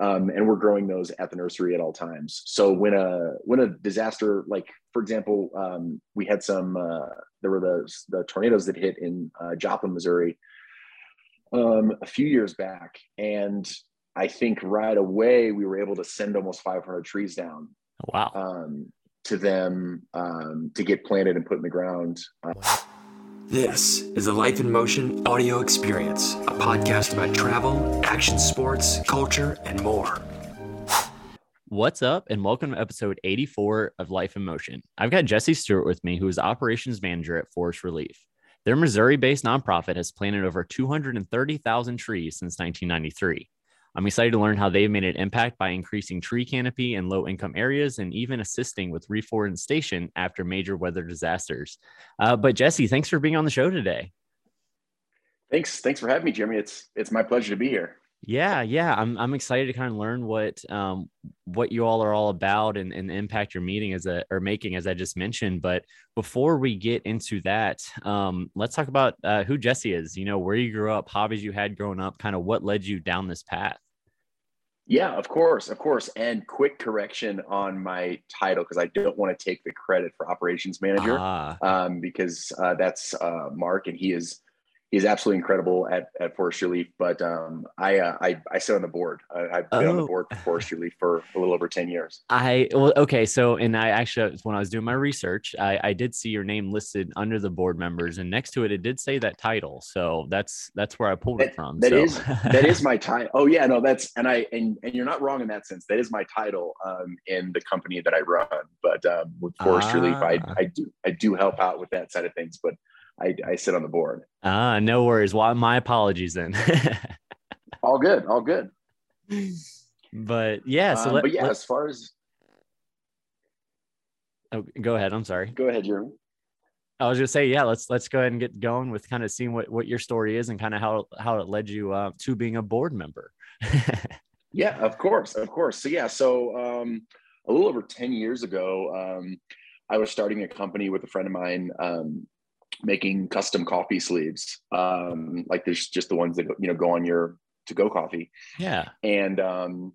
um, and we're growing those at the nursery at all times. So when a when a disaster, like for example, um, we had some uh, there were the the tornadoes that hit in uh, Joplin, Missouri, um, a few years back, and I think right away we were able to send almost 500 trees down. Wow. Um, to them um, to get planted and put in the ground. Uh, this is a Life in Motion audio experience, a podcast about travel, action sports, culture, and more. What's up, and welcome to episode 84 of Life in Motion. I've got Jesse Stewart with me, who is operations manager at Forest ReLeaf. Their Missouri based nonprofit has planted over 230,000 trees since 1993. I'm excited to learn how they've made an impact by increasing tree canopy in low income areas and even assisting with reforestation after major weather disasters. Uh, but Jesse, thanks for being on the show today. Thanks. Thanks for having me, Jeremy. It's it's my pleasure to be here. Yeah, yeah, I'm I'm excited to kind of learn what um what you all are all about and, and the impact you're meeting as a or making as I just mentioned. But before we get into that, um, let's talk about uh, who Jesse is. You know, where you grew up, hobbies you had growing up, kind of what led you down this path. Yeah, of course, of course. And quick correction on my title because I don't want to take the credit for operations manager ah. um, because uh, that's uh, Mark and he is he's absolutely incredible at, at Forest ReLeaf. But um, I, uh, I I sit on the board. I, have been oh. on the oh. board for Forest ReLeaf for a little over ten years. I well, okay. So, and I actually, when I was doing my research, I, I did see your name listed under the board members, and next to it, it did say that title. So that's that's where I pulled that, it from. That so. is, that is my title. Oh yeah, no, that's and I and and you're not wrong in that sense. That is my title um, in the company that I run. But um, with Forest ah. Relief, I I do I do help out with that side of things, but I, I sit on the board. Ah, no worries. Well, my apologies then. all good, all good. But yeah, so um, let, but yeah, let, as far as oh, go ahead. I'm sorry. Go ahead, Jeremy. I was gonna say, yeah, let's let's go ahead and get going with kind of seeing what what your story is and kind of how how it led you uh, to being a board member. yeah, of course, of course. So yeah, so um, a little over ten years ago, um, I was starting a company with a friend of mine um, making custom coffee sleeves. Um, like there's just the ones that you know go on your to go coffee. Yeah. And um,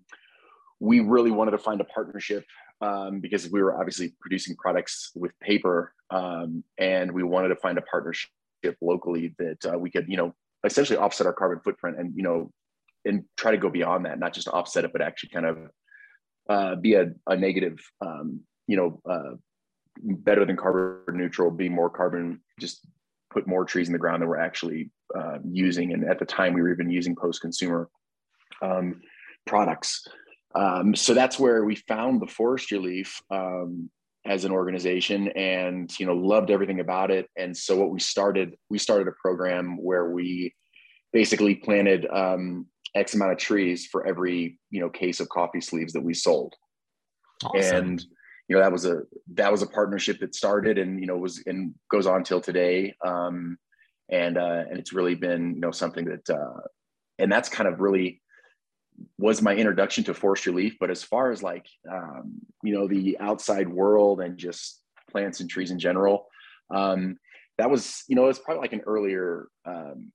we really wanted to find a partnership um, because we were obviously producing products with paper, um, and we wanted to find a partnership locally that uh, we could you know essentially offset our carbon footprint and you know and try to go beyond that, not just offset it, but actually kind of uh, be a, a negative, um, you know, uh, better than carbon neutral, be more carbon, just put more trees in the ground than we're actually uh, using. And at the time, we were even using post-consumer um, products. Um, so that's where we found the Forest ReLeaf um, as an organization, and you know loved everything about it. And so what we started, we started a program where we basically planted um, X amount of trees for every you know case of coffee sleeves that we sold. Awesome. And you know that was a that was a partnership that started and you know was and goes on till today. Um, and uh, and it's really been you know something that uh, and that's kind of really was my introduction to Forest ReLeaf but as far as like um, you know the outside world and just plants and trees in general um, that was you know it's probably like an earlier um,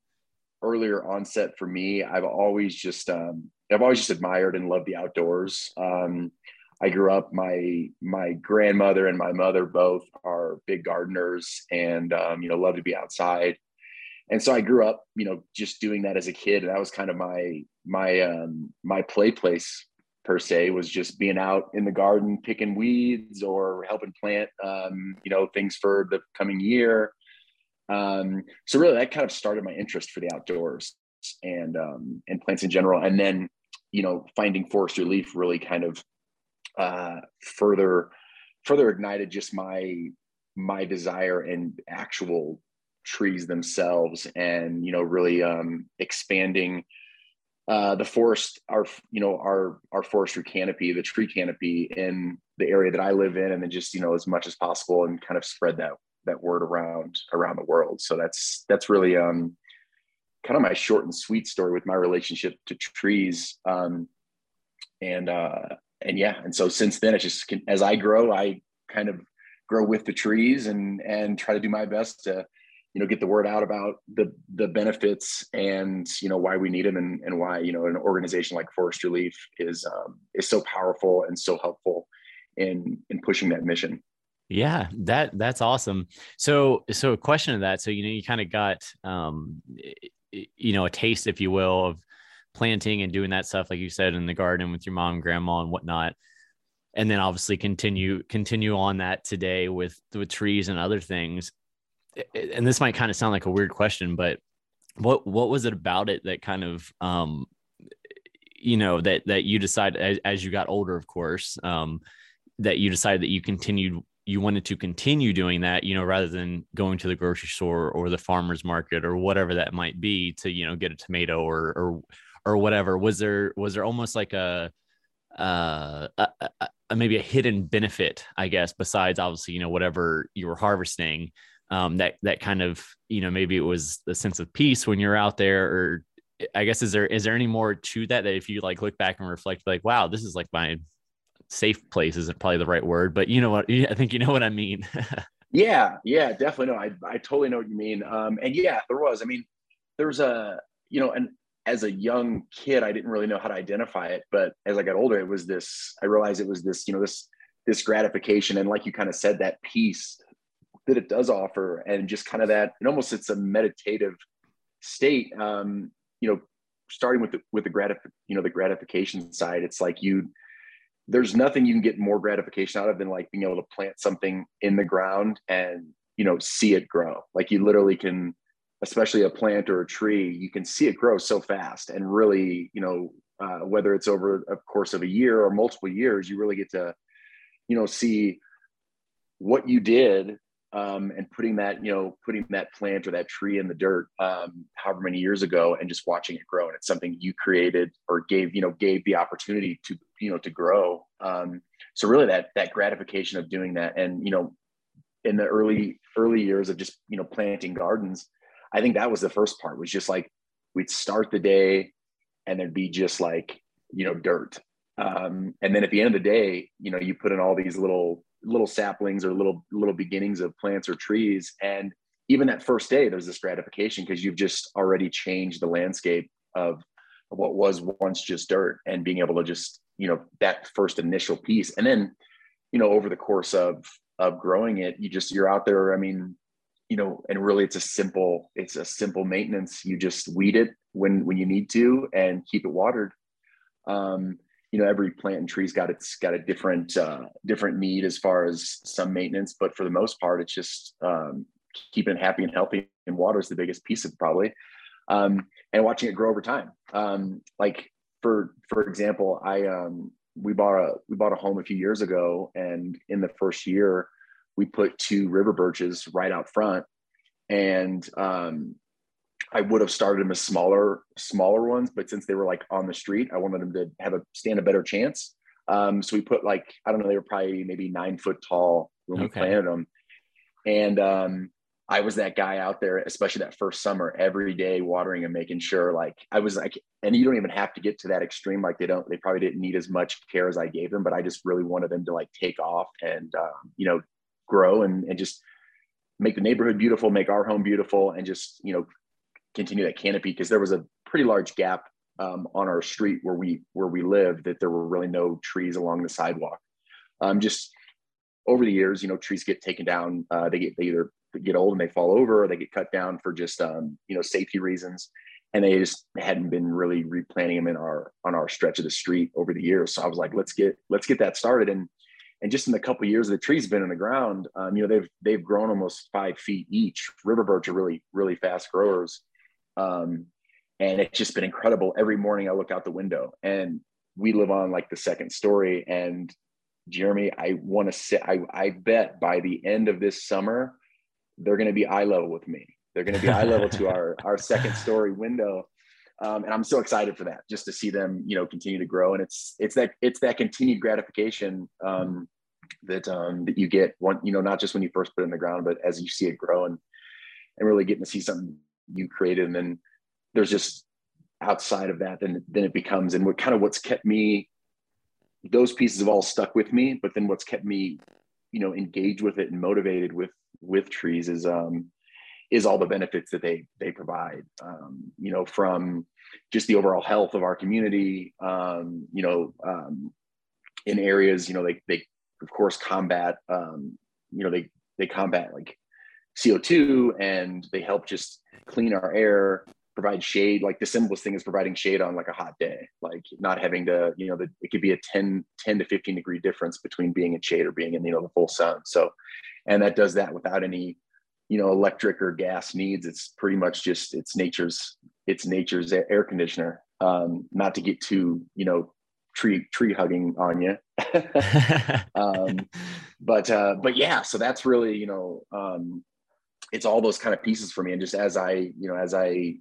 earlier onset for me. I've always just um, i've always just admired and loved the outdoors. Um, I grew up, my my grandmother and my mother both are big gardeners and um, you know love to be outside. And so I grew up, you know, just doing that as a kid. And that was kind of my my um, my play place per se was just being out in the garden picking weeds or helping plant um, you know things for the coming year. Um, so really that kind of started my interest for the outdoors and um, and plants in general. And then you know finding Forest ReLeaf really kind of uh, further further ignited just my my desire and actual trees themselves and you know really um, expanding uh, the forest our you know our our forestry canopy the tree canopy in the area that i live in and then just you know as much as possible and kind of spread that that word around around the world. So that's that's really um kind of my short and sweet story with my relationship to trees. Um and uh and yeah, and so since then, it's just as I grow, I kind of grow with the trees and and try to do my best to, you know get the word out about the the benefits and you know why we need them and, and why you know an organization like Forest ReLeaf is um, is so powerful and so helpful in in pushing that mission. Yeah that that's awesome. So so a question of that. So you know you kind of got um you know a taste if you will of planting and doing that stuff like you said in the garden with your mom and grandma and whatnot. And then obviously continue continue on that today with with trees and other things. And this might kind of sound like a weird question, but what what was it about it that kind of um you know that that you decided as, as you got older of course um that you decided that you continued you wanted to continue doing that you know rather than going to the grocery store or the farmers market or whatever that might be to you know get a tomato or or or whatever was there was there almost like a uh a, a, maybe a hidden benefit i guess besides obviously you know whatever you were harvesting um, that that kind of you know maybe it was the sense of peace when you're out there or i guess is there is there any more to that that if you like look back and reflect like wow this is like my safe place isn't probably the right word but you know what i think you know what i mean. Yeah yeah definitely no I, I totally know what you mean um, and yeah there was i mean there's a you know and as a young kid i didn't really know how to identify it but as i got older it was this i realized it was this you know this this gratification and like you kind of said that peace that it does offer and just kind of that and almost it's a meditative state um you know starting with the with the gratif- you know the gratification side it's like you there's nothing you can get more gratification out of than like being able to plant something in the ground and you know see it grow. Like you literally can especially a plant or a tree you can see it grow so fast and really you know uh, whether it's over a course of a year or multiple years you really get to you know see what you did um, and putting that, you know, putting that plant or that tree in the dirt, um, however many years ago, and just watching it grow. And it's something you created or gave, you know, gave the opportunity to, you know, to grow. Um, so really, that that gratification of doing that, and you know, in the early early years of just you know planting gardens, I think that was the first part. Was just like we'd start the day, and there'd be just like you know dirt, um, and then at the end of the day, you know, you put in all these little little saplings or little little beginnings of plants or trees and even that first day there's this gratification because you've just already changed the landscape of what was once just dirt and being able to just you know that first initial piece and then you know over the course of of growing it you just you're out there i mean you know and really it's a simple it's a simple maintenance. You just weed it when when you need to and keep it watered. Um you know every plant and tree's got its got a different uh, different need as far as some maintenance but for the most part it's just um, keeping it happy and healthy and water is the biggest piece of it probably. Um, and watching it grow over time. Um, like for for example i um, we bought a we bought a home a few years ago and in the first year we put two river birches right out front and um, I would have started them as smaller, smaller ones, but since they were like on the street, I wanted them to have a stand a better chance. Um, so we put like I don't know, they were probably maybe nine foot tall when okay. we planted them, and um, I was that guy out there, especially that first summer, every day watering and making sure like I was like, and you don't even have to get to that extreme. Like they don't, they probably didn't need as much care as I gave them, but I just really wanted them to like take off and um, you know grow and and just make the neighborhood beautiful, make our home beautiful, and just you know continue that canopy because there was a pretty large gap um, on our street where we where we live that there were really no trees along the sidewalk. Um, just over the years, you know, trees get taken down. Uh, they get they either get old and they fall over, or they get cut down for just um, you know safety reasons. And they just hadn't been really replanting them in our on our stretch of the street over the years. So I was like, let's get let's get that started. And and just in the couple of years the trees have been in the ground, um, you know, they've they've grown almost five feet each. River birch are really really fast growers. Um, and it's just been incredible. Every morning I look out the window and we live on like the second story. And Jeremy, I want to sit, I, I bet by the end of this summer, they're going to be eye level with me. They're going to be eye level to our, our second story window. Um, and I'm so excited for that, just to see them, you know, continue to grow. And it's, it's that, it's that continued gratification um, that, um, that you get one, you know, not just when you first put it in the ground, but as you see it grow and, and really getting to see something you created and then there's just outside of that then then it becomes and what kind of what's kept me those pieces have all stuck with me but then what's kept me you know engaged with it and motivated with with trees is um is all the benefits that they they provide. Um, you know, from just the overall health of our community. Um, you know, um, in areas, you know, they they of course combat. Um, you know, they they combat like CO2 and they help just clean our air provide shade like the simplest thing is providing shade on like a hot day like not having to you know the, it could be a 10 10 to 15 degree difference between being in shade or being in you know the full sun so and that does that without any you know electric or gas needs it's pretty much just it's nature's it's nature's air conditioner. Um not to get too you know tree tree hugging on you um but uh but yeah so that's really you know um it's all those kind of pieces for me. And just as i you know as i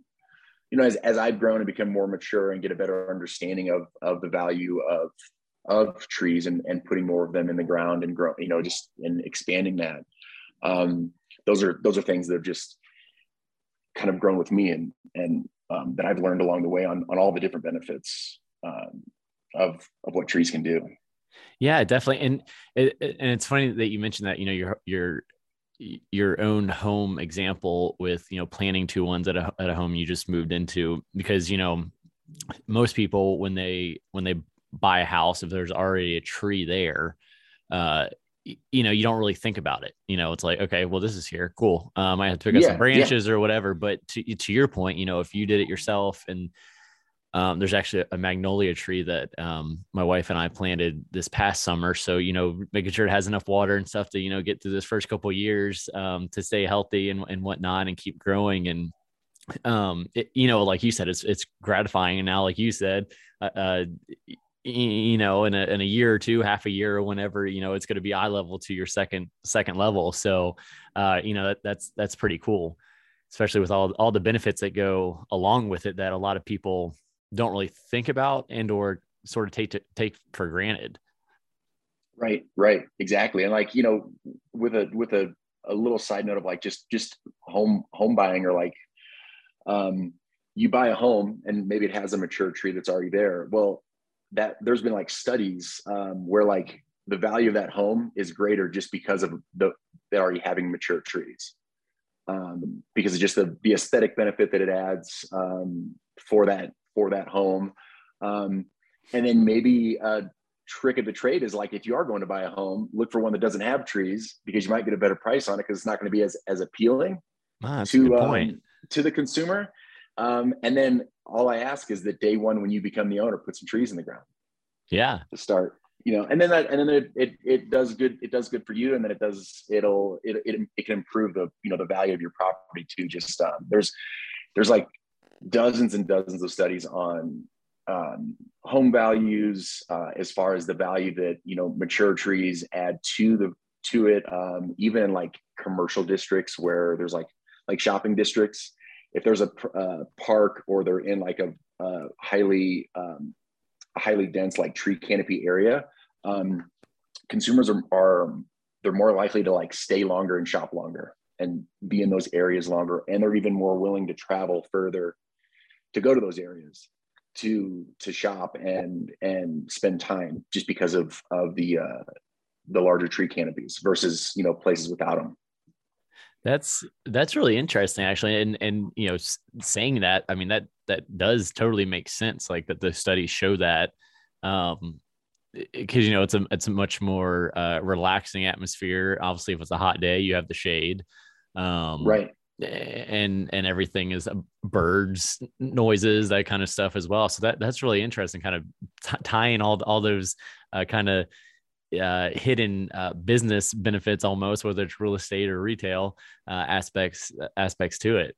you know, as, as I've grown and become more mature and get a better understanding of, of the value of, of trees and, and putting more of them in the ground and grow, you know, just and expanding that. Um, those are, those are things that have just kind of grown with me and, and um, that I've learned along the way on, on all the different benefits um, of, of what trees can do. Yeah, definitely. And, it, and it's funny that you mentioned that, you know, you're, you're, your own home example with you know planting two ones at a, at a home you just moved into because you know most people when they when they buy a house if there's already a tree there uh you know you don't really think about it you know it's like okay well this is here cool um i have to pick up yeah, some branches yeah. or whatever but to, to your point you know if you did it yourself and um, there's actually a magnolia tree that um, my wife and I planted this past summer. So you know, making sure it has enough water and stuff to you know get through this first couple years um, to stay healthy and, and whatnot and keep growing. And um, it, you know, like you said, it's it's gratifying. And now, like you said, uh, uh you know, in a in a year or two, half a year or whenever, you know, it's going to be eye level to your second second level. So, uh, you know, that, that's that's pretty cool, especially with all all the benefits that go along with it that a lot of people don't really think about and or sort of take to, take for granted. Right right exactly. And like you know with a with a, a little side note of like just just home home buying or like um you buy a home and maybe it has a mature tree that's already there. Well that there's been like studies um, where like the value of that home is greater just because of the they already having mature trees um, because of just the, the aesthetic benefit that it adds um, for that for that home. Um, and then maybe a trick of the trade is like if you are going to buy a home, look for one that doesn't have trees because you might get a better price on it because it's not going to be as as appealing ah, to um, to the consumer. Um, and then all I ask is that day one when you become the owner, put some trees in the ground. Yeah, to start you know and then that and then it, it it does good it does good for you. And then it does it'll it, it, it can improve the you know the value of your property too just um, there's there's like dozens and dozens of studies on um, home values uh, as far as the value that you know mature trees add to the to it um, even in like commercial districts where there's like like shopping districts if there's a uh, park or they're in like a, a highly um, highly dense like tree canopy area um, consumers are, are they're more likely to like stay longer and shop longer and be in those areas longer. And they're even more willing to travel further to go to those areas to to shop and and spend time just because of of the uh the larger tree canopies versus you know places without them that's that's really interesting actually and and you know saying that i mean that that does totally make sense like that the studies show that um because you know it's a it's a much more uh relaxing atmosphere. Obviously if it's a hot day you have the shade um right. and and everything is uh, birds noises that kind of stuff as well. So that that's really interesting kind of t- tying all all those uh, kind of uh, hidden uh, business benefits almost whether it's real estate or retail uh, aspects aspects to it.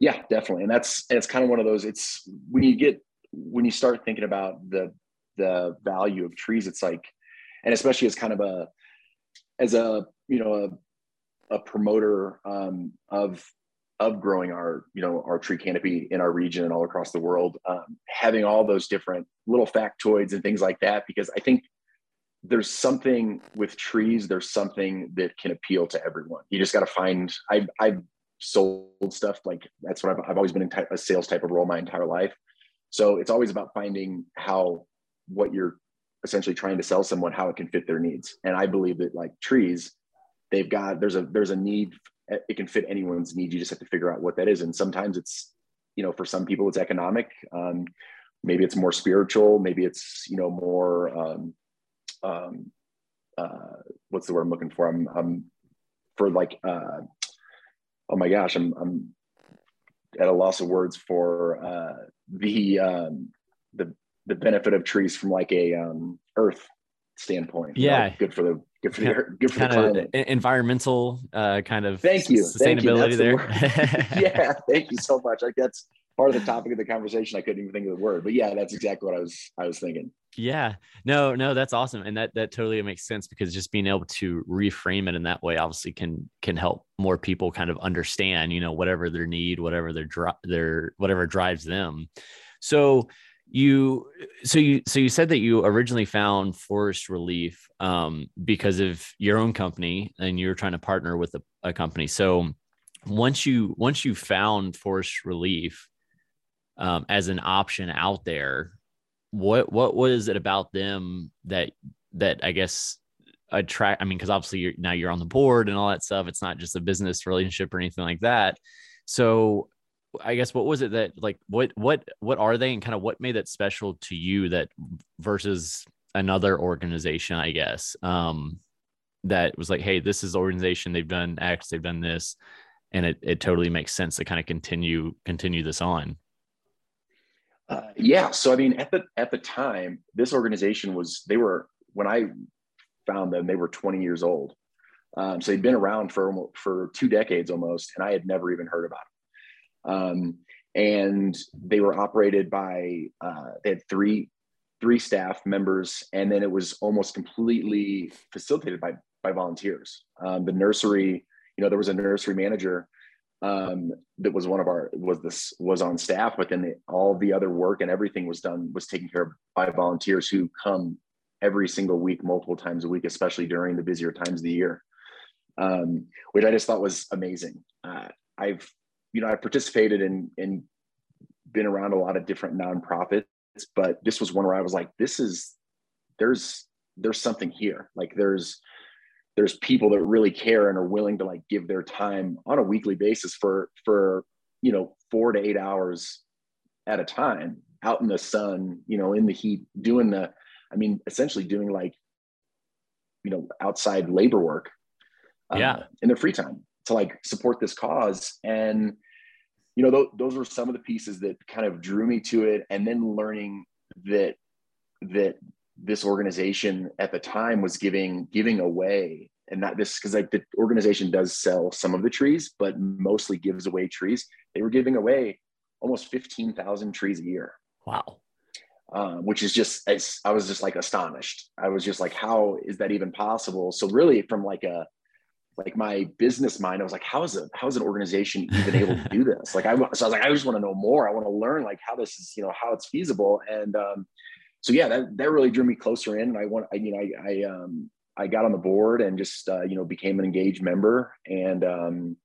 Yeah definitely. And that's it's kind of one of those it's when you get when you start thinking about the the value of trees it's like and especially as kind of a as a you know a a promoter um, of of growing our you know our tree canopy in our region and all across the world um, having all those different little factoids and things like that because i think there's something with trees there's something that can appeal to everyone you just got to find i've i've sold stuff like that's what i've, I've always been in type, a sales type of role my entire life so it's always about finding how what you're essentially trying to sell someone how it can fit their needs and i believe that like trees they've got there's a there's a need it can fit anyone's need. You just have to figure out what that is. And sometimes it's, you know, for some people it's economic. Um, maybe it's more spiritual. Maybe it's, you know, more, um, um, uh, what's the word I'm looking for? I'm, I'm for like, uh, oh my gosh, I'm, I'm at a loss of words for uh, the, um, the, the benefit of trees from like a um, earth standpoint. Yeah, know, good for the good for the good for the climate. Environmental uh, kind of thank you sustainability thank you. there. The yeah, thank you so much. Like that's part of the topic of the conversation. I couldn't even think of the word, but yeah, that's exactly what I was I was thinking. Yeah, no, no, that's awesome, and that that totally makes sense because just being able to reframe it in that way obviously can can help more people kind of understand, you know, whatever their need, whatever their their whatever drives them. So you so you so you said that you originally found Forest ReLeaf um, because of your own company and you were trying to partner with a, a company so once you once you found Forest ReLeaf um, as an option out there what what was it about them that that i guess attract i mean because obviously you're now you're on the board and all that stuff it's not just a business relationship or anything like that so I guess what was it that like what what what are they and kind of what made that special to you that versus another organization, I guess, um, that was like, hey, this is the organization, they've done X, they've done this, and it it totally makes sense to kind of continue continue this on. Yeah, so I mean, at the at the time, this organization was they were when I found them, they were 20 years old. Um, so they'd been around for for two decades almost, and I had never even heard about them. Um, and they were operated by uh, they had three three staff members, and then it was almost completely facilitated by by volunteers. Um, the nursery, you know, there was a nursery manager um, that was one of our was this was on staff, but then the, all the other work and everything was done was taken care of by volunteers who come every single week, multiple times a week, especially during the busier times of the year, um, which I just thought was amazing. Uh, I've you know, I've participated in and been around a lot of different nonprofits, but this was one where I was like, this is there's there's something here. Like there's there's people that really care and are willing to like give their time on a weekly basis for for you know four to eight hours at a time out in the sun you know in the heat doing the i mean essentially doing like you know outside labor work yeah. uh, in their free time to like support this cause. And you know th- those were some of the pieces that kind of drew me to it. And then learning that that this organization at the time was giving giving away and not this because like the organization does sell some of the trees but mostly gives away trees they were giving away almost 15,000 trees a year wow um, which is just I was just like astonished. I was just like, how is that even possible? So really, from like a like my business mind, I was like, how is it, how is an organization even able to do this? Like I, so I was like, I just want to know more. I want to learn like how this is, you know, how it's feasible. And um, so, yeah, that, that really drew me closer in. And I want, I, you know, I, I, um, I got on the board and just, uh, you know, became an engaged member. And, um,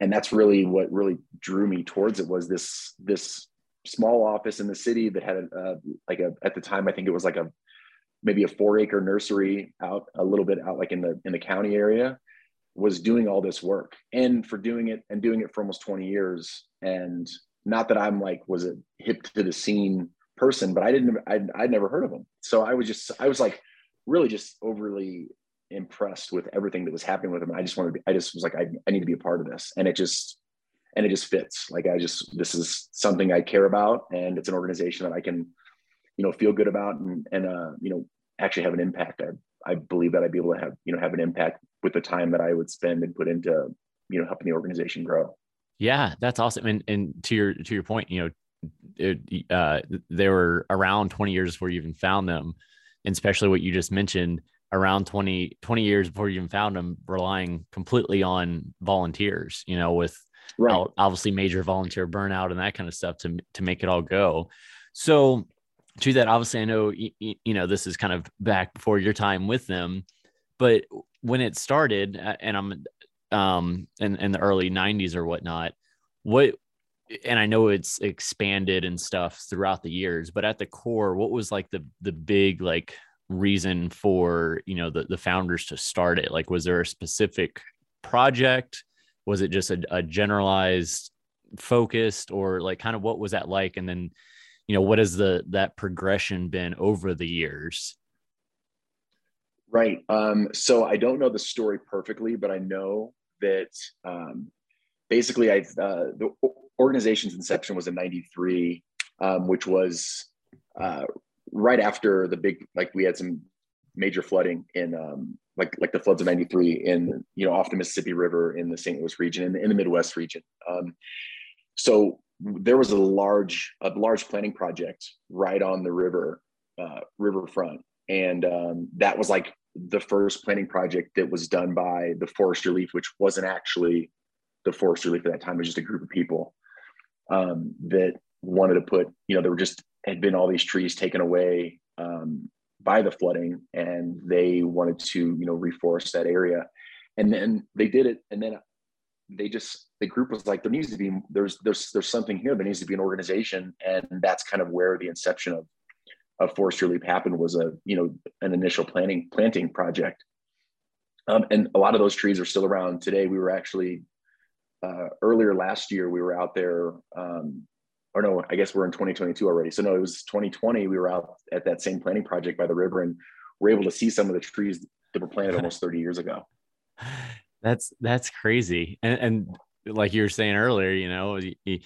and that's really what really drew me towards it was this, this small office in the city that had a, uh, like a, at the time, I think it was like a, maybe a four acre nursery out a little bit out like in the, in the county area was doing all this work and for doing it and doing it for almost 20 years and not that i'm like was it hip to the scene person but i didn't I'd, I'd never heard of them. So i was just i was like really just overly impressed with everything that was happening with them. I just wanted to be, i just was like I, I need to be a part of this. And it just and it just fits. Like i just this is something i care about and it's an organization that i can you know feel good about and and uh you know actually have an impact. I I believe that I'd be able to have, you know, have an impact with the time that I would spend and put into, you know, helping the organization grow. Yeah, that's awesome. And and to your to your point, you know, it, uh, they were around 20 years before you even found them, and especially what you just mentioned, around 20 20 years before you even found them, relying completely on volunteers. You know, with right. obviously major volunteer burnout and that kind of stuff to to make it all go. So to that, obviously, I know you, you know this is kind of back before your time with them, but when it started, and I'm um in, in the early 90s or whatnot, what and I know it's expanded and stuff throughout the years, but at the core, what was like the the big like reason for you know the the founders to start it? Like, was there a specific project? was it just a, a generalized focused or like kind of what was that like and then you know what has the that progression been over the years right um so i don't know the story perfectly but i know that um basically i uh the organization's inception was in 93 um which was uh right after the big like we had some major flooding in um like like the floods of 93 in you know off the mississippi river in the st louis region in, in the midwest region. Um so there was a large a large planning project right on the river uh, riverfront. And um, that was like the first planning project that was done by the Forest ReLeaf which wasn't actually the Forest ReLeaf at that time. It was just a group of people um, that wanted to put you know there were just had been all these trees taken away um, by the flooding and they wanted to you know reforest that area. And then they did it and then they just the group was like there needs to be there's there's there's something here. There needs to be an organization. And that's kind of where the inception of of Forest ReLeaf happened was a you know an initial planting planting project. Um, and a lot of those trees are still around today. We were actually uh, earlier last year we were out there um, or no i guess we're in 2022 already. So no it was 2020 we were out at that same planting project by the river and we're able to see some of the trees that were planted almost 30 years ago. That's that's crazy. And, and like you were saying earlier you know you,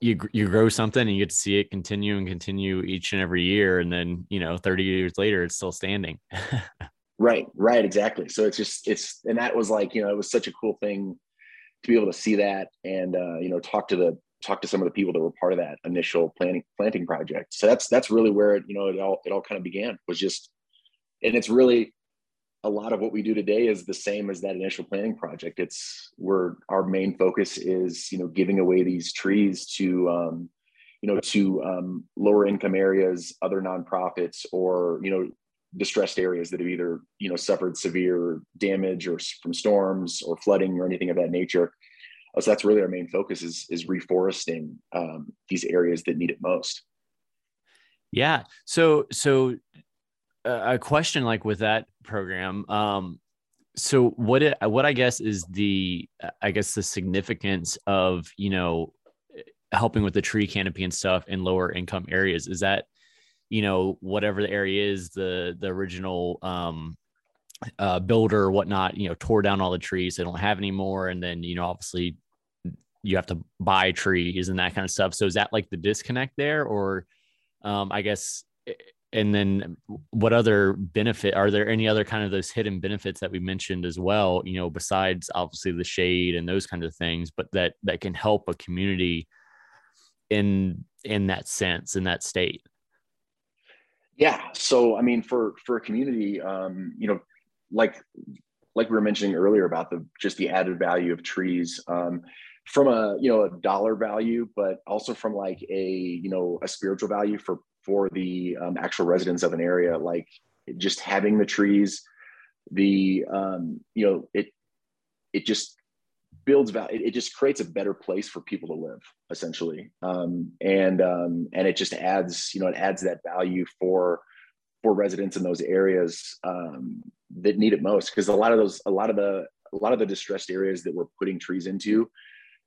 you you grow something and you get to see it continue and continue each and every year. And then you know 30 years later it's still standing. Right right exactly. So it's just it's and that was like you know it was such a cool thing to be able to see that and uh, you know talk to the talk to some of the people that were part of that initial planting planting project so that's that's really where it you know it all it all kind of began was just and it's really a lot of what we do today is the same as that initial planning project. It's where our main focus is, you know, giving away these trees to, um, you know, to um, lower income areas, other nonprofits, or you know, distressed areas that have either you know suffered severe damage or from storms or flooding or anything of that nature. So that's really our main focus is is reforesting um, these areas that need it most. Yeah. So so a question like with that program um so what it, what i guess is the i guess the significance of you know helping with the tree canopy and stuff in lower income areas is that you know whatever the area is the the original um uh builder or whatnot you know tore down all the trees they don't have anymore and then you know obviously you have to buy trees and that kind of stuff. So is that like the disconnect there or um i guess and then what other benefit are there any other kind of those hidden benefits that we mentioned as well you know besides obviously the shade and those kinds of things but that that can help a community in in that sense in that state yeah so i mean for for a community um you know like like we were mentioning earlier about the just the added value of trees um from a you know a dollar value but also from like a you know a spiritual value for for the um, actual residents of an area like just having the trees the um, you know it it just builds value it, just creates a better place for people to live essentially um, and um, and it just adds you know it adds that value for for residents in those areas um, that need it most because a lot of those a lot of the a lot of the distressed areas that we're putting trees into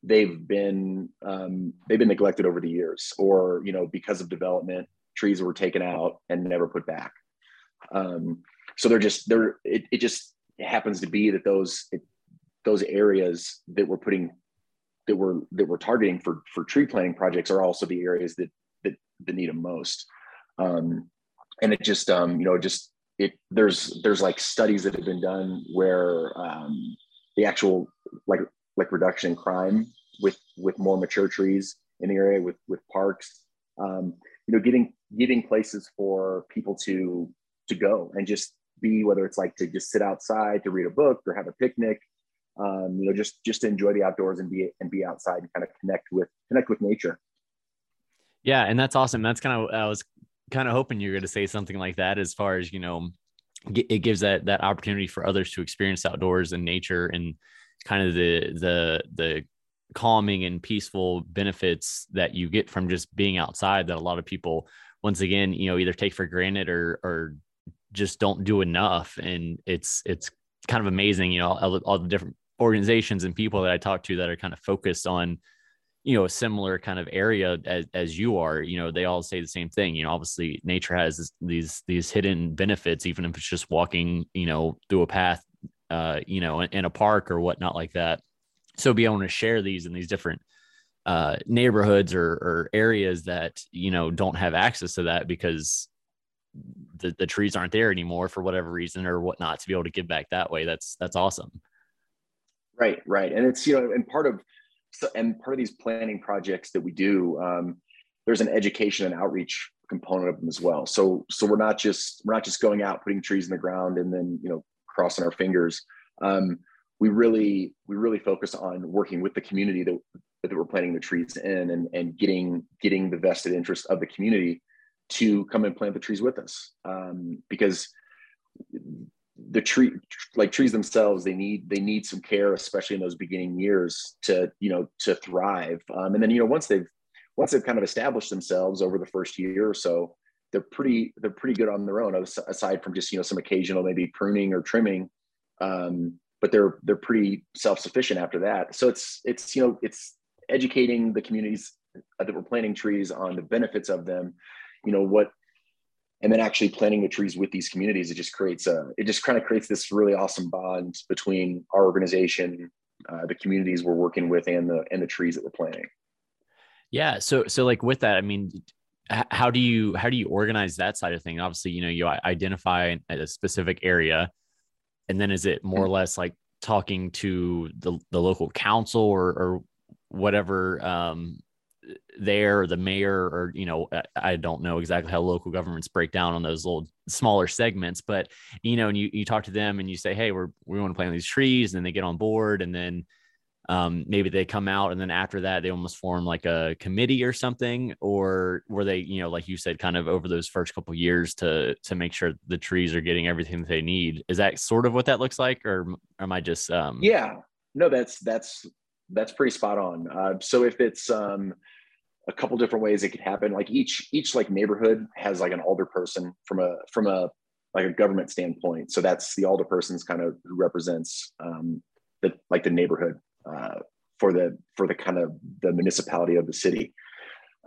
they've been um, they've been neglected over the years or you know because of development trees were taken out and never put back. Um, so they're just they're it, it just happens to be that those it, those areas that we're putting that we're that we're targeting for for tree planting projects are also the areas that that, that need them most. Um, and it just um, you know just it there's there's like studies that have been done where um, the actual like like reduction in crime with with more mature trees in the area with with parks um, you know getting getting places for people to to go and just be whether it's like to just sit outside to read a book or have a picnic um, you know just just enjoy the outdoors and be and be outside and kind of connect with connect with nature. Yeah and that's awesome. That's kind of i was kind of hoping you're going to say something like that as far as you know it gives that that opportunity for others to experience outdoors and nature and kind of the the the calming and peaceful benefits that you get from just being outside that a lot of people once again you know either take for granted or or just don't do enough. And it's it's kind of amazing you know all, all the different organizations and people that I talk to that are kind of focused on you know a similar kind of area as, as you are you know they all say the same thing. You know obviously nature has these these hidden benefits even if it's just walking you know through a path uh you know in, in a park or whatnot like that. So be able to share these in these different uh neighborhoods or or areas that you know don't have access to that because the, the trees aren't there anymore for whatever reason or whatnot to be able to give back that way. That's that's awesome right right and it's you know and part of and part of these planning projects that we do, um, there's an education and outreach component of them as well. So, so we're not just we're not just going out putting trees in the ground and then you know crossing our fingers. Um, we really we really focus on working with the community that that we're planting the trees in and and getting getting the vested interest of the community to come and plant the trees with us um, because the tree like trees themselves they need they need some care especially in those beginning years to you know to thrive. Um, and then you know once they've once they've kind of established themselves over the first year or so they're pretty they're pretty good on their own aside from just you know some occasional maybe pruning or trimming. Um, but they're they're pretty self-sufficient after that. So it's it's you know it's educating the communities that we're planting trees on the benefits of them. You know what and then actually planting the trees with these communities it just creates a it just kind of creates this really awesome bond between our organization uh, the communities we're working with and the and the trees that we're planting yeah so so like with that i mean how do you how do you organize that side of thing obviously you know you identify a specific area and then is it more or mm-hmm. less like talking to the, the local council or, or whatever um, there the mayor or you know i don't know exactly how local governments break down on those little smaller segments but you know and you, you talk to them and you say hey we're we want to plant these trees and then they get on board and then um, maybe they come out and then after that they almost form like a committee or something or were they you know like you said kind of over those first couple years to to make sure the trees are getting everything that they need. Is that sort of what that looks like or am i just um yeah. No that's that's that's pretty spot on uh, so if it's um a couple different ways it could happen. Like each each like neighborhood has like an alder person from a from a like a government standpoint. So that's the alder person's kind of who represents um, the like the neighborhood uh, for the for the kind of the municipality of the city.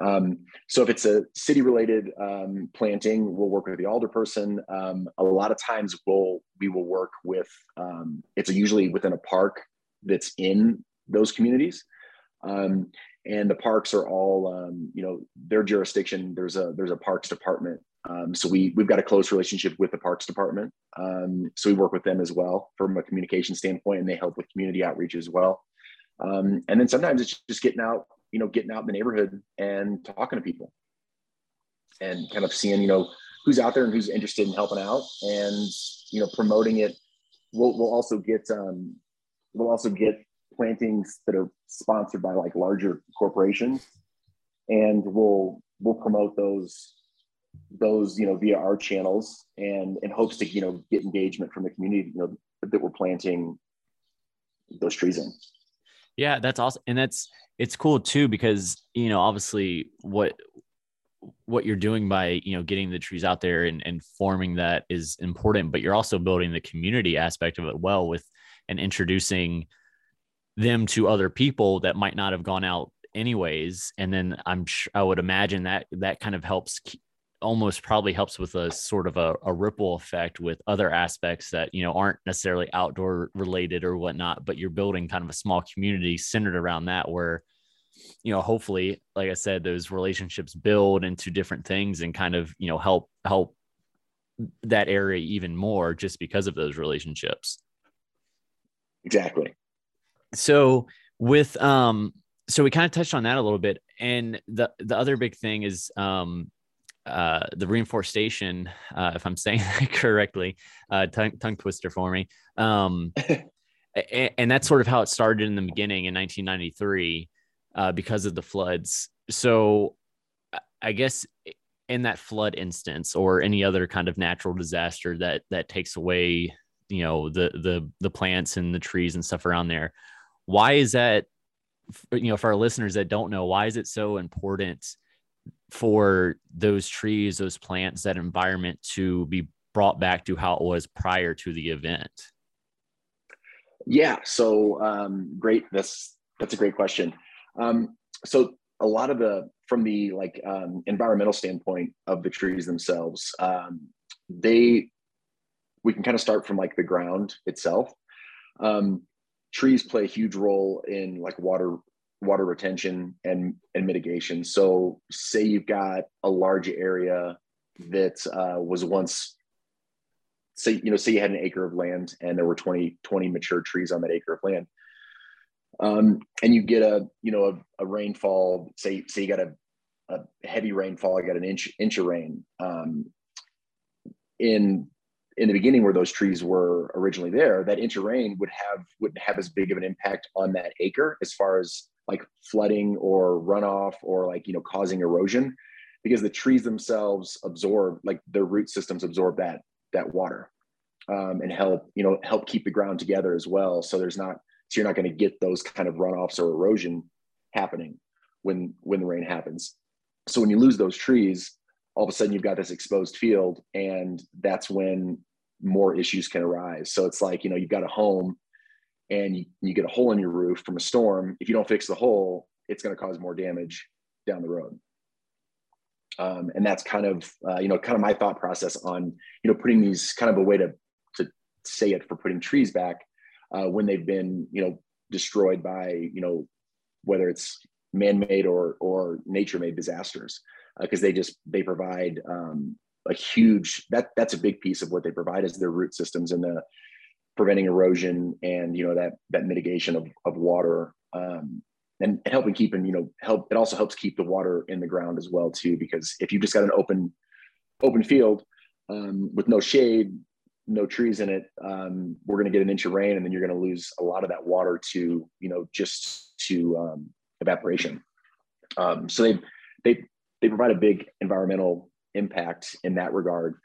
Um, so if it's a city related um, planting, we'll work with the alder person. Um, a lot of times we'll we will work with um, it's usually within a park that's in those communities. Um, and the parks are all um, you know their jurisdiction there's a there's a parks department. Um, so we we've got a close relationship with the parks department. Um, so we work with them as well from a communication standpoint and they help with community outreach as well. Um, and then sometimes it's just getting out you know getting out in the neighborhood and talking to people and kind of seeing you know who's out there and who's interested in helping out and you know promoting it. We'll, we'll also get um, we'll also get plantings that are sponsored by like larger corporations. And we'll we'll promote those those you know via our channels and in hopes to you know get engagement from the community you know that we're planting those trees in. Yeah that's awesome and that's it's cool too because you know obviously what what you're doing by you know getting the trees out there and, and forming that is important but you're also building the community aspect of it well with and introducing them to other people that might not have gone out anyways. And then i'm sure i would imagine that that kind of helps almost probably helps with a sort of a, a, ripple effect with other aspects that you know aren't necessarily outdoor related or whatnot but you're building kind of a small community centered around that where you know hopefully like i said those relationships build into different things and kind of you know help help that area even more just because of those relationships. Exactly so with um so we kind of touched on that a little bit and the the other big thing is um uh the reforestation uh if i'm saying that correctly uh tongue, tongue twister for me. Um and, and, that's sort of how it started in the beginning in 1993 uh because of the floods. So i guess in that flood instance or any other kind of natural disaster that that takes away you know the the the plants and the trees and stuff around there why is that you know for our listeners that don't know why is it so important for those trees those plants that environment to be brought back to how it was prior to the event Yeah. So um, great. That's that's a great question. Um, so a lot of the from the like um, environmental standpoint of the trees themselves, um, they we can kind of start from like the ground itself. Um, trees play a huge role in like water water retention and and mitigation. So say you've got a large area that uh, was once say you know say you had an acre of land and there were 20 20 mature trees on that acre of land um, and you get a you know a, a, rainfall say say you got a, a heavy rainfall you got an inch inch of rain um, in in the beginning where those trees were originally there that inch of rain would have wouldn't have as big of an impact on that acre as far as like flooding or runoff or like you know causing erosion because the trees themselves absorb like their root systems absorb that that water um, and help you know help keep the ground together as well. So there's not so you're not going to get those kind of runoffs or erosion happening when when the rain happens. So when you lose those trees all of a sudden you've got this exposed field and that's when more issues can arise. So it's like you know you've got a home and you, you get a hole in your roof from a storm. If you don't fix the hole it's going to cause more damage down the road. Um, and that's kind of uh, you know kind of my thought process on you know putting these kind of a way to to say it for putting trees back uh, when they've been you know destroyed by you know whether it's man-made or or nature-made disasters because uh, they just they provide um, a huge that that's a big piece of what they provide is their root systems and the preventing erosion and you know that that mitigation of, of water um, and, and helping keeping you know help it also helps keep the water in the ground as well too because if you've just got an open open field um, with no shade no trees in it um, we're going to get an inch of rain and then you're going to lose a lot of that water to you know just to um, evaporation. Um, so they they they provide a big environmental impact in that regard.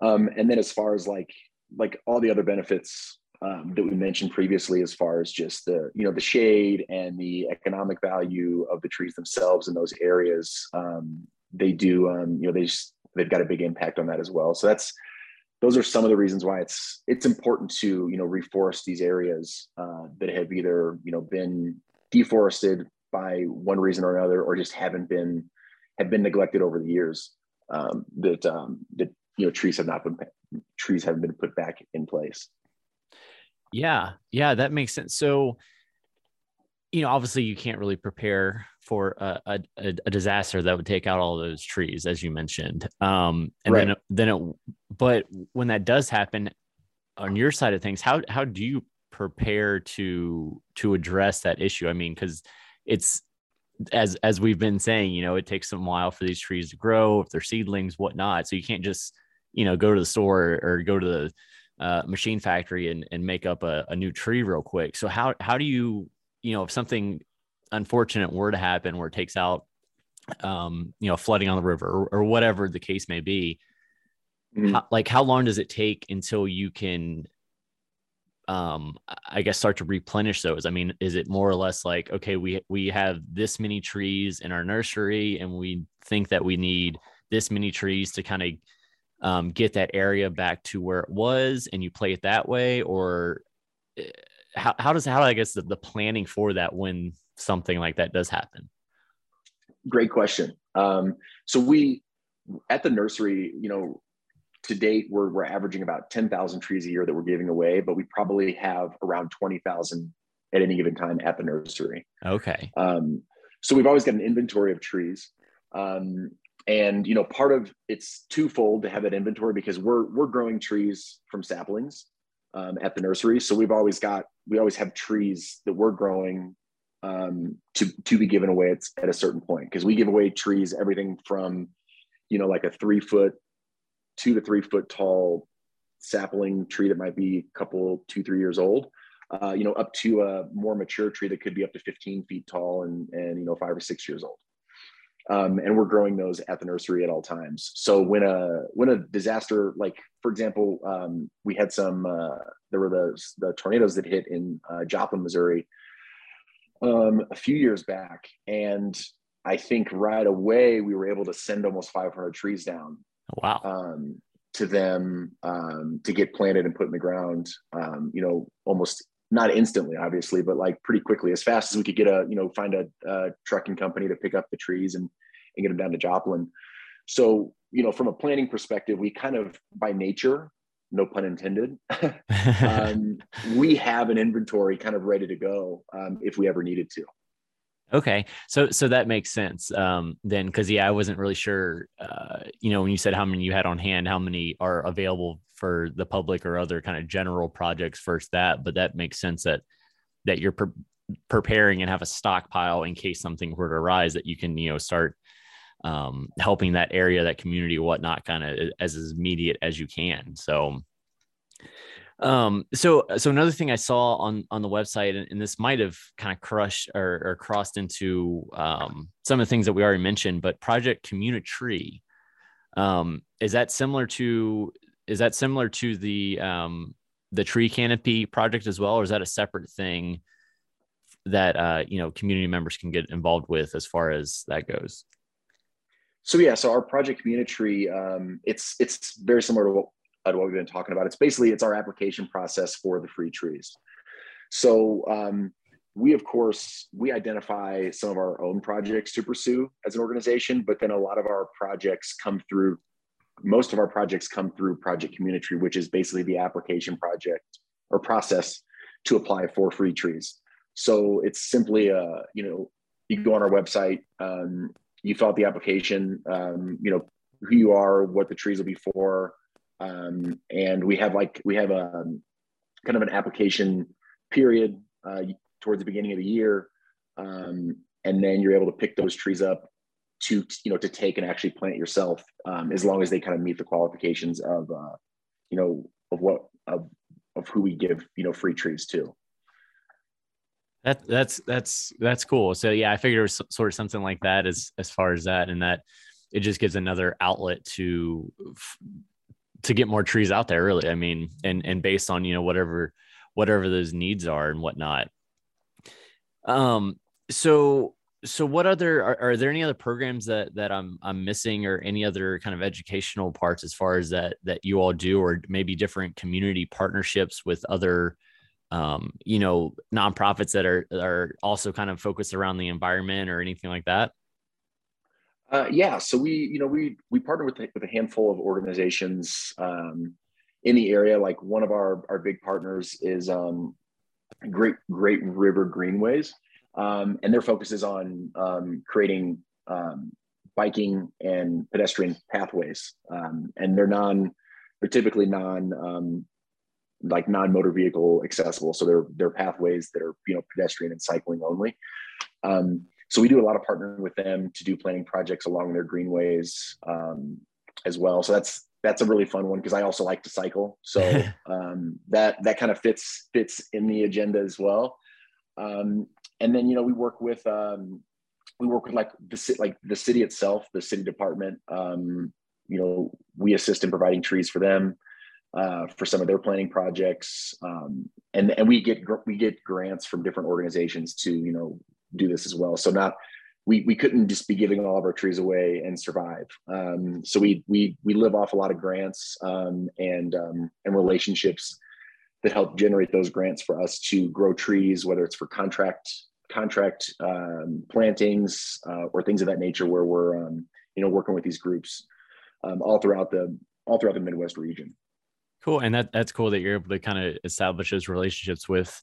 Um, and then as far as like like all the other benefits um, that we mentioned previously as far as just the you know the shade and the economic value of the trees themselves in those areas um, they do um, you know they just they've got a big impact on that as well. So that's those are some of the reasons why it's it's important to you know reforest these areas uh, that have either you know been deforested by one reason or another or just haven't been have been neglected over the years um, that um, that you know trees have not been trees haven't been put back in place yeah, yeah, that makes sense. So, you know, obviously, you can't really prepare for a, a, a disaster that would take out all those trees, as you mentioned. Um, and right. then, then it, but when that does happen, on your side of things, how how do you prepare to to address that issue? I mean, because it's as as we've been saying, you know, it takes some while for these trees to grow, if they're seedlings, whatnot. So you can't just, you know, go to the store or go to the uh, machine factory and, and make up a, a new tree real quick. So how how do you you know if something unfortunate were to happen where it takes out um, you know flooding on the river or, or whatever the case may be, mm-hmm. how, like how long does it take until you can um i guess start to replenish those. I mean is it more or less like okay we we have this many trees in our nursery and we think that we need this many trees to kind of um, get that area back to where it was and you play it that way? Or eh, how, how does how i guess the, the planning for that when something like that does happen? Great question. Um, so we at the nursery you know to date we're, we're averaging about 10,000 trees a year that we're giving away but we probably have around 20,000 at any given time at the nursery. Okay. Um, so we've always got an inventory of trees. Um, and you know part of it's twofold to have that inventory because we're we're growing trees from saplings um, at the nursery. So we've always got we always have trees that we're growing um, to to be given away at, at a certain point because we give away trees everything from you know like a three foot two to three foot tall sapling tree that might be a couple two three years old uh, you know up to a more mature tree that could be up to 15 feet tall and and you know five or six years old um, and we're growing those at the nursery at all times. So when a when a disaster, like for example, um, we had some uh, there were the the tornadoes that hit in uh, Joplin, Missouri, um, a few years back, and I think right away we were able to send almost 500 trees down. Wow. Um, to them um, to get planted and put in the ground. Um, you know, almost not instantly, obviously, but like pretty quickly, as fast as we could get a, you know, find a, a trucking company to pick up the trees and, and get them down to Joplin. So, you know, from a planning perspective, we kind of by nature, no pun intended, um, we have an inventory kind of ready to go um, if we ever needed to. Okay, so so that makes sense. Um, then, because yeah, I wasn't really sure. Uh, you know, when you said how many you had on hand, how many are available for the public or other kind of general projects first. That, but that makes sense that that you're pre- preparing and have a stockpile in case something were to arise that you can you know start um, helping that area, that community, whatnot, kind of as, as immediate as you can. So um, so so another thing I saw on on the website, and, and this might have kind of crushed or, or crossed into um, some of the things that we already mentioned, but Project Community Tree. Um, is that similar to is that similar to the um, the tree canopy project as well, or is that a separate thing that uh, you know community members can get involved with as far as that goes? So yeah, so our project community um, it's it's very similar to what what we've been talking about. It's basically it's our application process for the free trees. So um, we of course we identify some of our own projects to pursue as an organization, but then a lot of our projects come through. Most of our projects come through Project Community which is basically the application project or process to apply for free trees. So it's simply a you know you go on our website, um, you fill out the application, um, you know who you are, what the trees will be for, um, and we have like we have a um, kind of an application period uh, towards the beginning of the year, um, and then you're able to pick those trees up to you know to take and actually plant yourself, um, as long as they kind of meet the qualifications of uh, you know of what of of who we give you know free trees to. That that's that's that's cool. So yeah, I figured it was sort of something like that as as far as that, and that it just gives another outlet to to get more trees out there really. I mean and and based on you know whatever whatever those needs are and whatnot. Um so so what other are, are there any other programs that that i'm i'm missing or any other kind of educational parts as far as that that you all do or maybe different community partnerships with other um you know nonprofits that are are also kind of focused around the environment or anything like that uh, yeah, so we, you know, we we partner with with a handful of organizations um, in the area. Like one of our our big partners is um, Great Great River Greenways, um, and their focus is on um, creating um, biking and pedestrian pathways, um, and they're non, they're typically non like non motor vehicle accessible. So they're they're pathways that are you know pedestrian and cycling only. Um, so we do a lot of partnering with them to do planning projects along their greenways um, as well. So that's that's a really fun one because I also like to cycle. So um, that that kind of fits fits in the agenda as well. Um, and then you know we work with um, we work with like the like the city itself, the city department. Um, you know we assist in providing trees for them uh, for some of their planning projects, um, and and we get we get grants from different organizations to you know do this as well. So not we we couldn't just be giving all of our trees away and survive. Um, so we we we live off a lot of grants um, and um, and relationships that help generate those grants for us to grow trees, whether it's for contract contract um, plantings uh, or things of that nature, where we're um, you know working with these groups um, all throughout the all throughout the Midwest region. Cool, and that that's cool that you're able to kind of establish those relationships with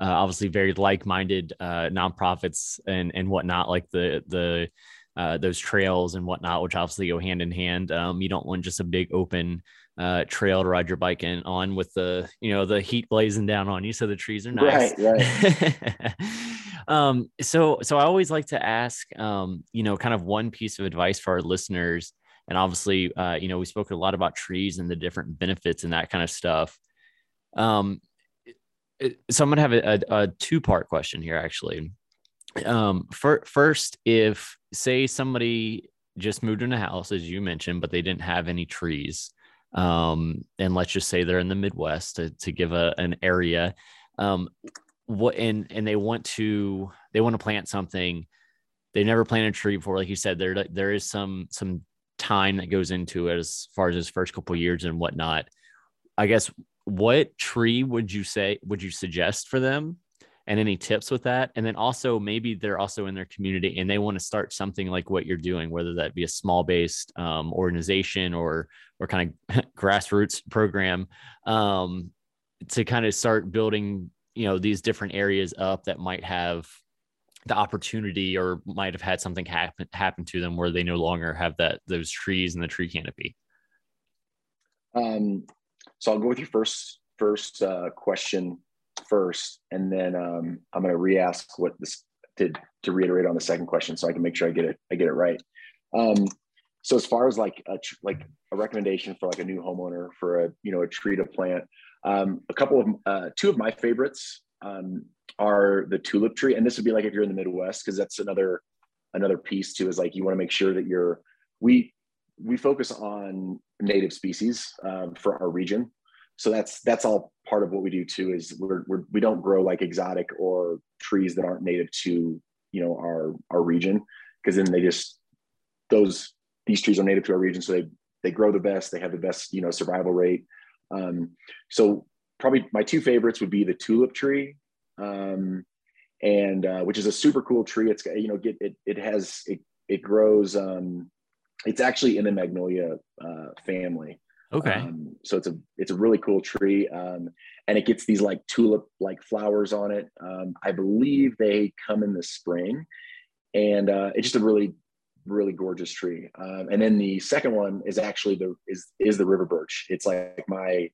uh, obviously very like-minded uh, nonprofits and and whatnot, like the the uh, those trails and whatnot, which obviously go hand in hand. Um, you don't want just a big open uh, trail to ride your bike in on with the you know the heat blazing down on you, so the trees are nice. Right, right. um, so so I always like to ask, um, you know, kind of one piece of advice for our listeners. And obviously, uh, you know, we spoke a lot about trees and the different benefits and that kind of stuff. Um, so I'm gonna have a, a, a two part question here actually. Um, for, first, if say somebody just moved in a house as you mentioned, but they didn't have any trees, um, and let's just say they're in the Midwest to, to give a, an area, um, what and and they want to they want to plant something, they've never planted a tree before, like you said, there there is some some time that goes into it as far as his first couple years and whatnot. I guess what tree would you say would you suggest for them? And any tips with that? And then also maybe they're also in their community and they want to start something like what you're doing whether that be a small based um, organization or or kind of grassroots program um, to kind of start building you know these different areas up that might have the opportunity or might have had something happen happen to them where they no longer have that those trees and the tree canopy. Um, so i'll go with your first first uh, question first, and then um, I'm going to re-ask what this to to reiterate on the second question, so I can make sure I get it I get it right. Um, so as far as like a like a recommendation for like a new homeowner for a you know a tree to plant, um, a couple of uh, two of my favorites um, are the tulip tree, and this would be like if you're in the Midwest because that's another another piece too is like you want to make sure that you're we we focus on native species um, for our region. So that's that's all part of what we do too is we're, we're we don't grow like exotic or trees that aren't native to you know our our region because then they just those these trees are native to our region so they they grow the best they have the best you know survival rate. Um, so probably my two favorites would be the tulip tree um, and uh, which is a super cool tree. It's you know get it it has it it grows um, it's actually in the magnolia uh, family Okay. Um, so it's a it's a really cool tree, um, and it gets these like tulip like flowers on it. Um, I believe they come in the spring, and uh, it's just a really really gorgeous tree. Um, and then the second one is actually the is is the river birch. It's like my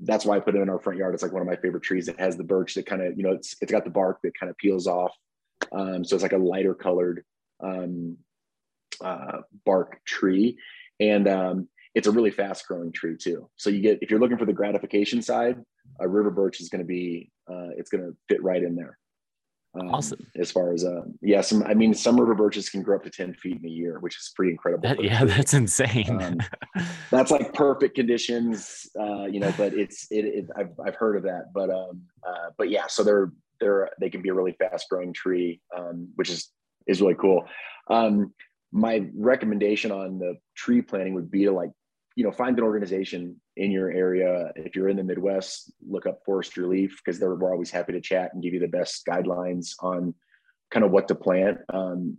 that's why I put it in our front yard. It's like one of my favorite trees. It has the birch that kind of you know it's it's got the bark that kind of peels off, um, so it's like a lighter colored um, uh, bark tree, and um, it's a really fast growing tree too. So you get if you're looking for the gratification side, a river birch is going to be uh, it's going to fit right in there. Um, awesome. As far as uh, yeah, some I mean some river birches can grow up to ten feet in a year, which is pretty incredible. That, yeah, that's insane. Um, that's like perfect conditions, uh, you know. But it's it, it, I've I've heard of that, but um, uh, but yeah, so they're they're they can be a really fast growing tree, um, which is is really cool. Um, my recommendation on the tree planting would be to like you know find an organization in your area. If you're in the midwest look up Forest ReLeaf because they're we're always happy to chat and give you the best guidelines on kind of what to plant. Um,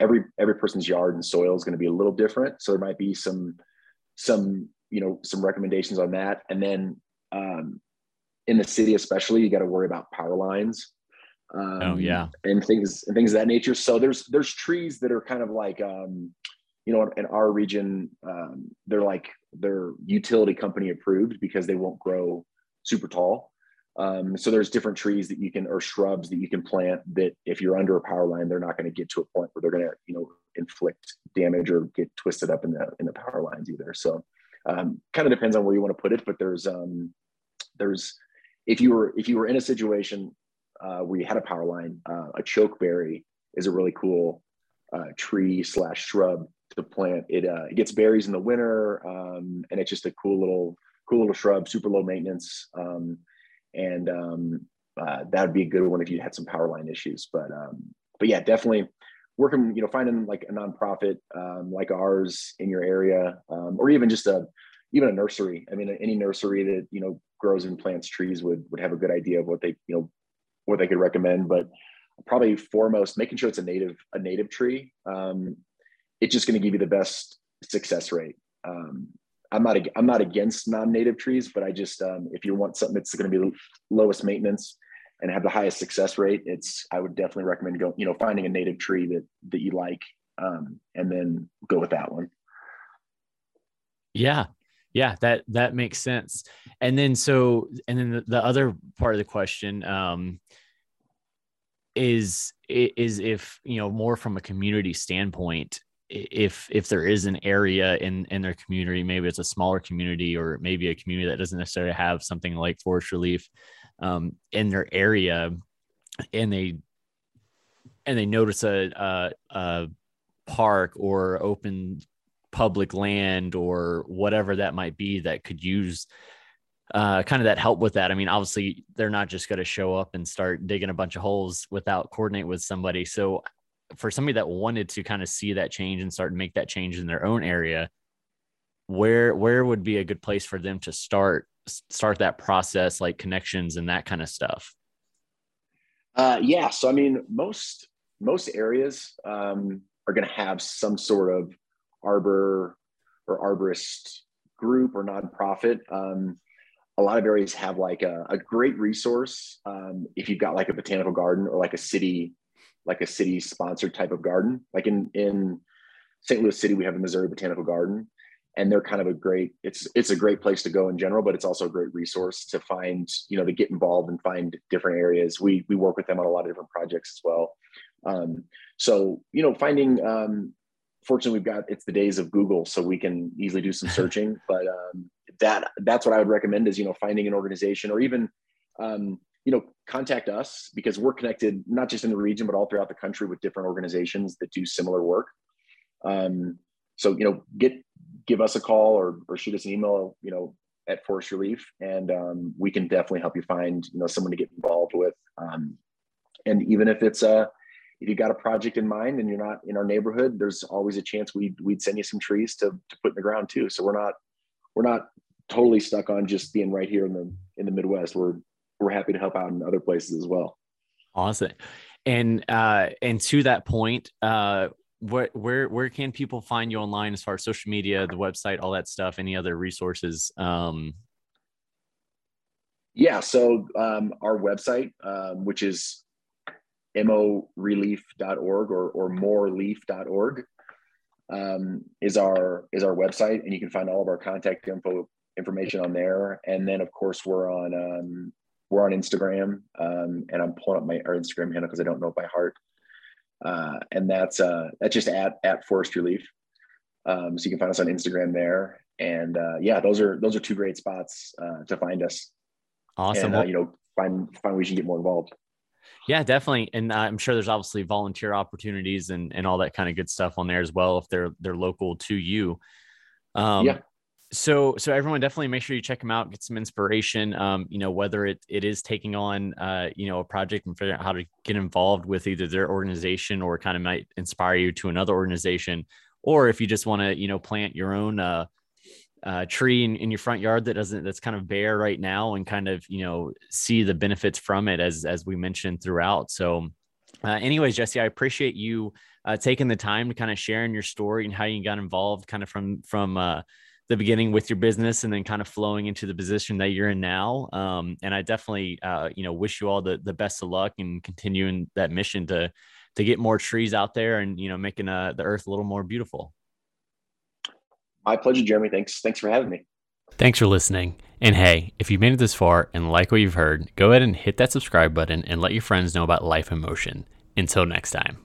every every person's yard and soil is going to be a little different so there might be some some you know some recommendations on that. And then um, in the city especially you got to worry about power lines um, oh yeah and things and things of that nature so there's there's trees that are kind of like um, you know in our region um, they're like they're utility company approved because they won't grow super tall. Um, so there's different trees that you can or shrubs that you can plant that if you're under a power line, they're not going to get to a point where they're going to you know inflict damage or get twisted up in the in the power lines either. So um, kind of depends on where you want to put it, but there's um, there's if you were if you were in a situation uh, where you had a power line, uh, a chokeberry is a really cool uh, tree slash shrub to plant. It uh, it gets berries in the winter, um, and it's just a cool little cool little shrub, super low maintenance, um, and um, uh, that would be a good one if you had some power line issues. But um, but yeah, definitely working. You know, finding like a nonprofit um, like ours in your area, or even just a even a nursery. I mean, any nursery that you know grows and plants trees would would have a good idea of what they you know what they could recommend, but probably foremost making sure it's a native a native tree um, it's just going to give you the best success rate. Um, I'm not I'm not against non-native trees, but I just um, if you want something that's going to be lowest maintenance and have the highest success rate, it's I would definitely recommend going you know finding a native tree that that you like um, and then go with that one. Yeah, yeah, that that makes sense. And then so and then the, the other part of the question um, is is if you know more from a community standpoint if if there is an area in in their community maybe it's a smaller community or maybe a community that doesn't necessarily have something like Forest ReLeaf um, in their area and they and they notice a, a, a park or open public land or whatever that might be that could use uh, kind of that help with that. I mean, obviously, they're not just going to show up and start digging a bunch of holes without coordinate with somebody. So, for somebody that wanted to kind of see that change and start to make that change in their own area, where where would be a good place for them to start start that process, like connections and that kind of stuff? Uh, yeah. So I mean, most most areas um, are going to have some sort of arbor or arborist group or nonprofit. Um, a lot of areas have like a, a great resource um, if you've got like a botanical garden or like a city like a city sponsored type of garden like in in st louis city we have the missouri botanical garden and they're kind of a great it's it's a great place to go in general but it's also a great resource to find you know to get involved and find different areas we we work with them on a lot of different projects as well um, so you know finding um, fortunately we've got it's the days of google so we can easily do some searching but um, that that's what i would recommend is you know finding an organization or even um, you know contact us because we're connected not just in the region but all throughout the country with different organizations that do similar work. Um, so you know get give us a call or, or shoot us an email you know at Forest ReLeaf and um, we can definitely help you find you know someone to get involved with um, and even if it's a if you got a project in mind and you're not in our neighborhood there's always a chance we'd, we'd send you some trees to, to put in the ground too. So we're not we're not totally stuck on just being right here in the in the midwest. We're we're happy to help out in other places as well. Awesome. And uh and to that point uh what where where can people find you online as far as social media the website all that stuff any other resources um? Yeah so um our website um which is moreleaf.org or or moreleaf.org um is our is our website and you can find all of our contact info information on there and then of course we're on um we're on instagram um and i'm pulling up my our instagram handle because i don't know it by heart uh, and that's uh, that's just at at Forest ReLeaf. Um, so you can find us on Instagram there, and uh, yeah, those are those are two great spots uh, to find us. Awesome. And, uh, you know, find find ways you can get more involved. Yeah, definitely, and I'm sure there's obviously volunteer opportunities and and all that kind of good stuff on there as well if they're they're local to you. Um, yeah so so everyone definitely make sure you check them out get some inspiration um you know whether it, it is taking on uh you know a project and figuring out how to get involved with either their organization or kind of might inspire you to another organization or if you just want to you know plant your own uh, uh tree in, in your front yard that doesn't that's kind of bare right now and kind of you know see the benefits from it as as we mentioned throughout so uh, anyways jesse i appreciate you uh, taking the time to kind of sharing your story and how you got involved kind of from from uh the beginning with your business and then kind of flowing into the position that you're in now. Um, and I definitely, uh, you know, wish you all the, the best of luck and continuing that mission to, to get more trees out there and, you know, making uh, the earth a little more beautiful. My pleasure, Jeremy. Thanks. Thanks for having me. Thanks for listening. And hey, if you've made it this far and like what you've heard, go ahead and hit that subscribe button and let your friends know about Life in Motion. Until next time.